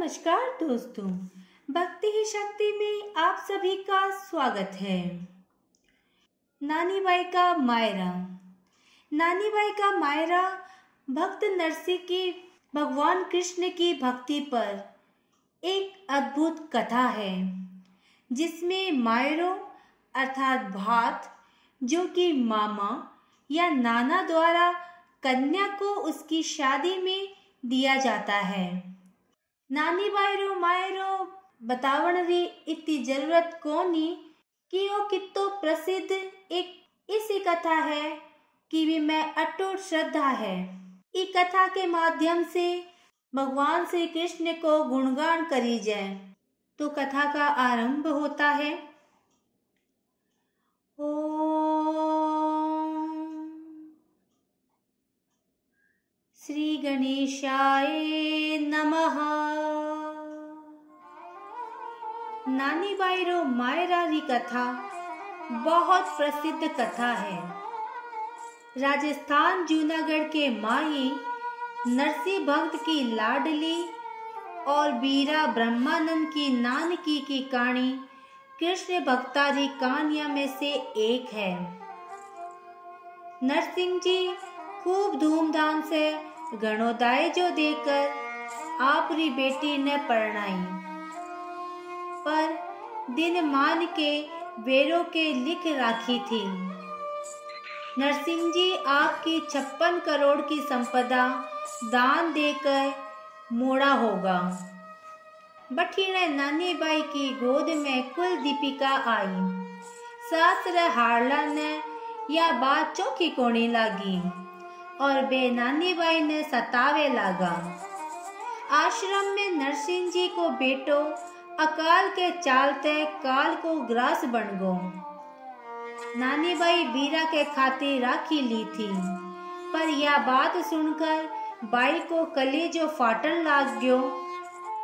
नमस्कार दोस्तों, भक्ति ही शक्ति में आप सभी का स्वागत है। नानी बाई का मायरा। नानी बाई का मायरा भक्त नरसिंह की, भगवान कृष्ण की भक्ति पर एक अद्भुत कथा है, जिसमें मायरो अर्थात भात, जो कि मामा या नाना द्वारा कन्या को उसकी शादी में दिया जाता है। नानी बायरो, मायरो बतावण री इतनी ज़रूरत कोनी कि वो कितो प्रसिद्ध एक इसी कथा है कि भी मैं अटूट श्रद्धा है। इस कथा के माध्यम से भगवान श्री कृष्ण को गुणगान करी जाए। तो कथा का आरंभ होता है। ओ श्री गणेशाय नमः। नानी बायरो मायरा री कथा बहुत प्रसिद्ध कथा है। राजस्थान, जूनागढ़ के माही नरसिंह भक्त की लाडली और बीरा ब्रह्मानंद की नानकी की कहानी कृष्ण भक्तारी कहानिया में से एक है। नरसिंह जी खूब धूमधाम से गणोदाय जो देकर आपरी बेटी ने परणाई। पर दिन मान के बेरों के लिख राखी थी। नरसिंह जी आपकी छप्पन करोड़ की संपदा दान देकर मोड़ा होगा। बठीने नानी बाई की गोद में कुल दीपिका आई। सास हारला ने या बात चौकी कोनी लागी और बे नानी बाई ने सतावे लगा। आश्रम में नरसिंह जी को बेटो अकाल के चालते काल को ग्रास बन गो नानी बाई बीरा के खातिर राखी ली थी। पर यह बात सुनकर बाई को कली जो फाटन लाग गयो।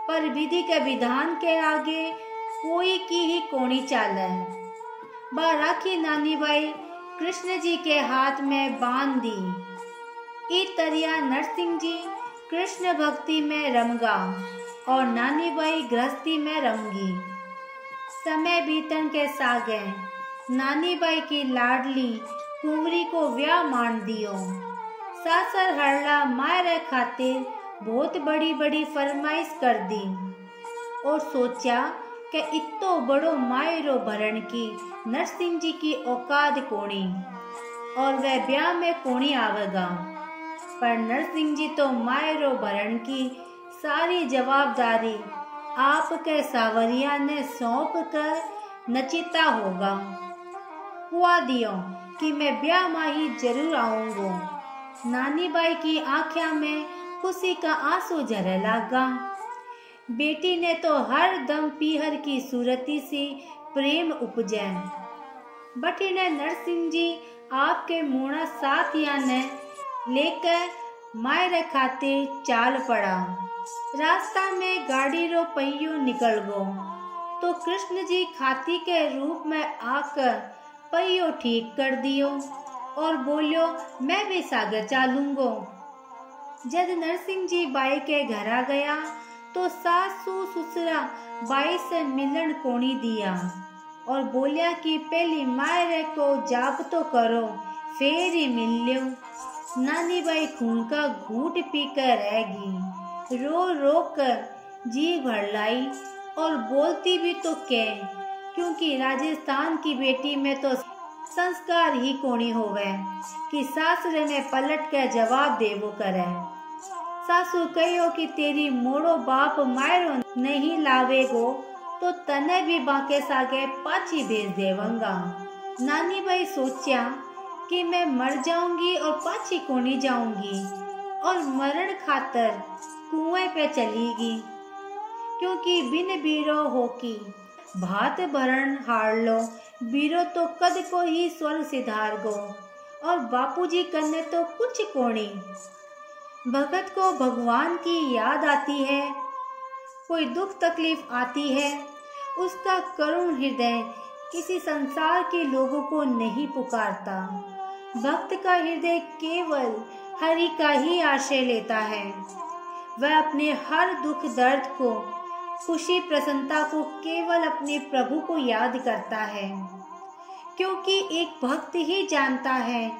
पर विधि के विधान के आगे कोई की ही कोणी चाल। बा राखी नानी बाई कृष्ण जी के हाथ में बाँध दी। ई तरिया नरसिंह जी कृष्ण भक्ति में रमगा और नानी बाई गृहस्थी में रमगी समय बीतन के सागे नानी बाई की लाडली कुंवरी को व्याह मान दियो। सासर हरला मायरे खातिर बहुत बड़ी बड़ी फरमाइश कर दी और सोचा कि इतो बड़ो मायरो भरण की नरसिंह जी की औकात कोणी और वह ब्याह में कोणी आवेगा। पर नरसिंह जी तो मायरो भरण की सारी जवाबदारी आपके सावरिया ने सौंप कर नचिता होगा। हुआ दियो कि मैं ब्याह माही ज़रूर आऊँगा। नानी बाई की आँखों में खुशी का आँसू झरे लागा। बेटी ने तो हर दम पीहर की सूरती से प्रेम उपजे। बटी ने नरसिंह जी, आपके मुड़ा साथिया ने लेकर मायरे खातिर चाल पड़ा। रास्ता में गाड़ी रो पहियो निकल गो तो कृष्ण जी खाती के रूप में आकर पहियो ठीक कर दियो और बोलियो, मैं भी सागर चालूंगो। जब नरसिंह जी बाई के घर आ गया तो सासू ससुरा बाई से मिलन कोनी दिया और बोलिया कि पहली मायरे को जाप तो करो, फिर ही मिल लियो। नानी बाई खून का घूट पीकर रहेगी रो रो कर जी भर लाई और बोलती भी तो क्या क्योंकि राजस्थान की बेटी में तो संस्कार ही कोनी होवे, कि सासरे ने पलट के जवाब देवो करे। सासू कहो कि तेरी मोड़ो बाप मायरो नहीं लावेगो तो तने भी बाके सागे पाची भेज देवंगा। नानी भाई सोचा कि मैं मर जाऊँगी और पाची कोनी जाऊँगी, और मरण खातर कुएँ पे चलीगी, क्योंकि बिन बीरो हो की भात भरण हार लो, बीरो तो कद को ही स्वर्ग सिधार गो, और बापूजी करने तो कुछ कोणी। भगत को भगवान की याद आती है, कोई दुख तकलीफ़ आती है, उसका करुण हृदय किसी संसार के लोगों को नहीं पुकारता। भक्त का हृदय केवल हरि का ही आश्रय लेता है। वह अपने हर दुख दर्द को, खुशी प्रसन्नता को केवल अपने प्रभु को याद करता है। क्योंकि एक भक्त ही जानता है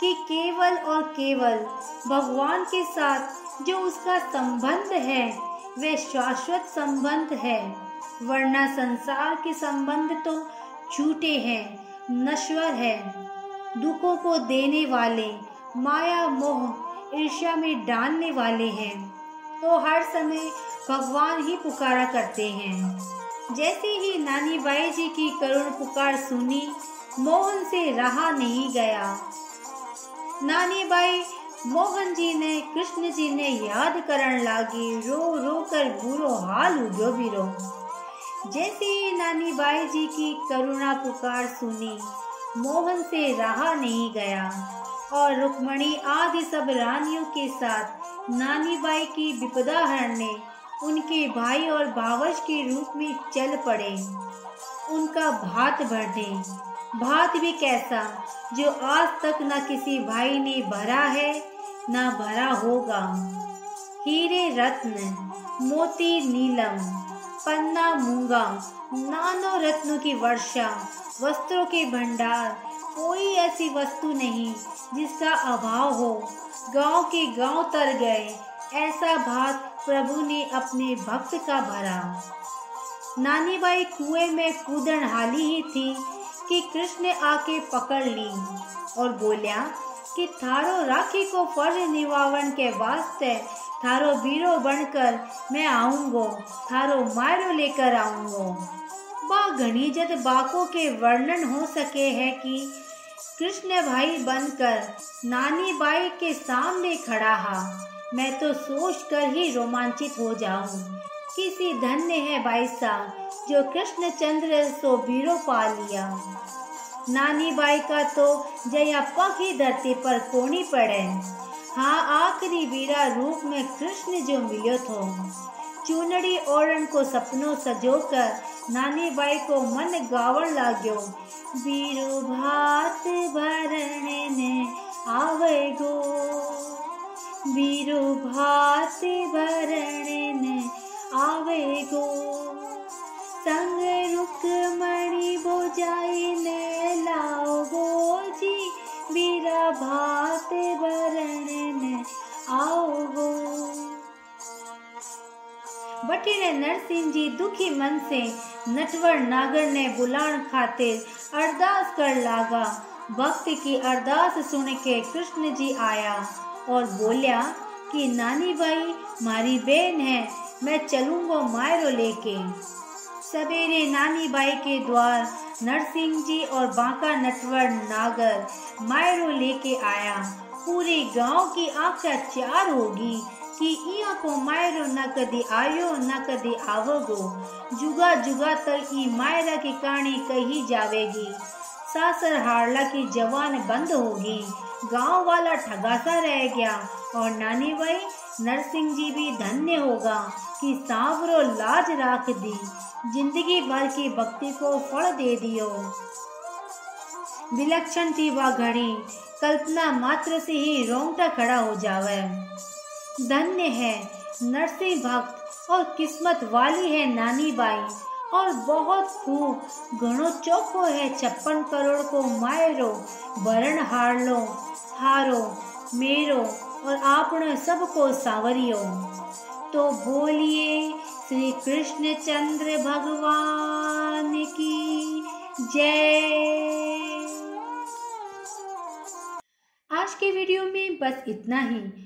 कि केवल और केवल भगवान के साथ जो उसका संबंध है, वह शाश्वत संबंध है। वरना संसार के संबंध तो झूठे हैं, नश्वर है। दुखों को देने वाले, माया, मोह, ईर्ष्या में डालने वाले हैं। तो हर समय भगवान ही पुकारा करते हैं। जैसे ही नानी बाई जी की करुण पुकार सुनी, मोहन से रहा नहीं गया। नानी बाई, मोहन जी ने, कृष्ण जी ने याद करण लागी, रो रो कर बुरो हाल उगो बिरो। जैसे ही नानी बाई जी की करुणा पुकार सुनी, मोहन से रहा नहीं गया। और रुक्मणी आदि सब रानियों के साथ नानी बाई की विपदा हरने उनके भाई और भावज के रूप में चल पड़े। उनका भात भरने भात भी कैसा, जो आज तक न किसी भाई ने भरा है, न भरा होगा। हीरे रत्न, मोती नीलम, पन्ना मूँगा, नानो रत्नों की वर्षा, वस्त्रों के भंडार कोई ऐसी वस्तु नहीं जिसका अभाव हो। गाँव के गाँव तर गए। ऐसा भात प्रभु ने अपने भक्त का भरा। नानी बाई कुएँ में कूदन हाली ही थी कि कृष्ण आके पकड़ ली और बोलिया कि थारो राखी को फ़र्ज़ निवावन के वास्ते थारो बीरो बनकर मैं आऊंगो, थारो मायरो लेकर आऊंगो। बा घनी जद बाको के वर्णन हो सके है कि कृष्ण भाई बनकर नानी बाई के सामने खड़ा हा। मैं तो सोच कर ही रोमांचित हो जाऊँ। किसी धन्य है बाई साहब जो कृष्ण चंद्र सो बीरो पा लिया। नानी बाई का तो जया पग ही धरती पर कोनी पड़े। हाँ आखिरी वीरा रूप में कृष्ण जो मिलो थो। चूनड़ी ओढ़न को सपनों सजो कर नानी बाई को मन गावण लाग्यो। बीरो भात भरणने ने आवे गो बीरो भात भरणने ने आवे गो संग रुकमणि बोजाई बटीने नरसिंह जी दुखी मन से नटवर नागर ने बुलाण खातिर अरदास कर लागा। भक्त की अरदास सुन के कृष्ण जी आया और बोलिया कि, नानी भाई मारी बहन है, मैं चलूँगा मायरो लेके। सवेरे नानी बाई के द्वार नरसिंह जी और बांका नटवर नागर मायरो लेके आया। पूरे गाँव की आख्या चार होगी। कि इया को मायरो न कदी आयो, न कदी आवगो। जुगा जुगा तक ई मायरा की कहानी कही जावेगी। सासर हारला की जवान बंद होगी। गाँव वाला ठगासा रह गया। और नानी भाई नरसिंह जी भी धन्य होगा कि सांवरो लाज राख दी। ज़िंदगी भर की भक्ति को फल दे दियो। विलक्षण थी वह घड़ी। कल्पना मात्र से ही रोंगटा खड़ा हो जावे। धन्य है। नरसिंह भक्त और किस्मत वाली है नानी बाई। और बहुत खूब, घणो चौखो है छप्पन करोड़ को मायरो। भरण हार लो हारो, मेरो और आपने सबको सावरियो। तो बोलिए श्री कृष्ण चंद्र भगवान की जय। आज के वीडियो में बस इतना ही।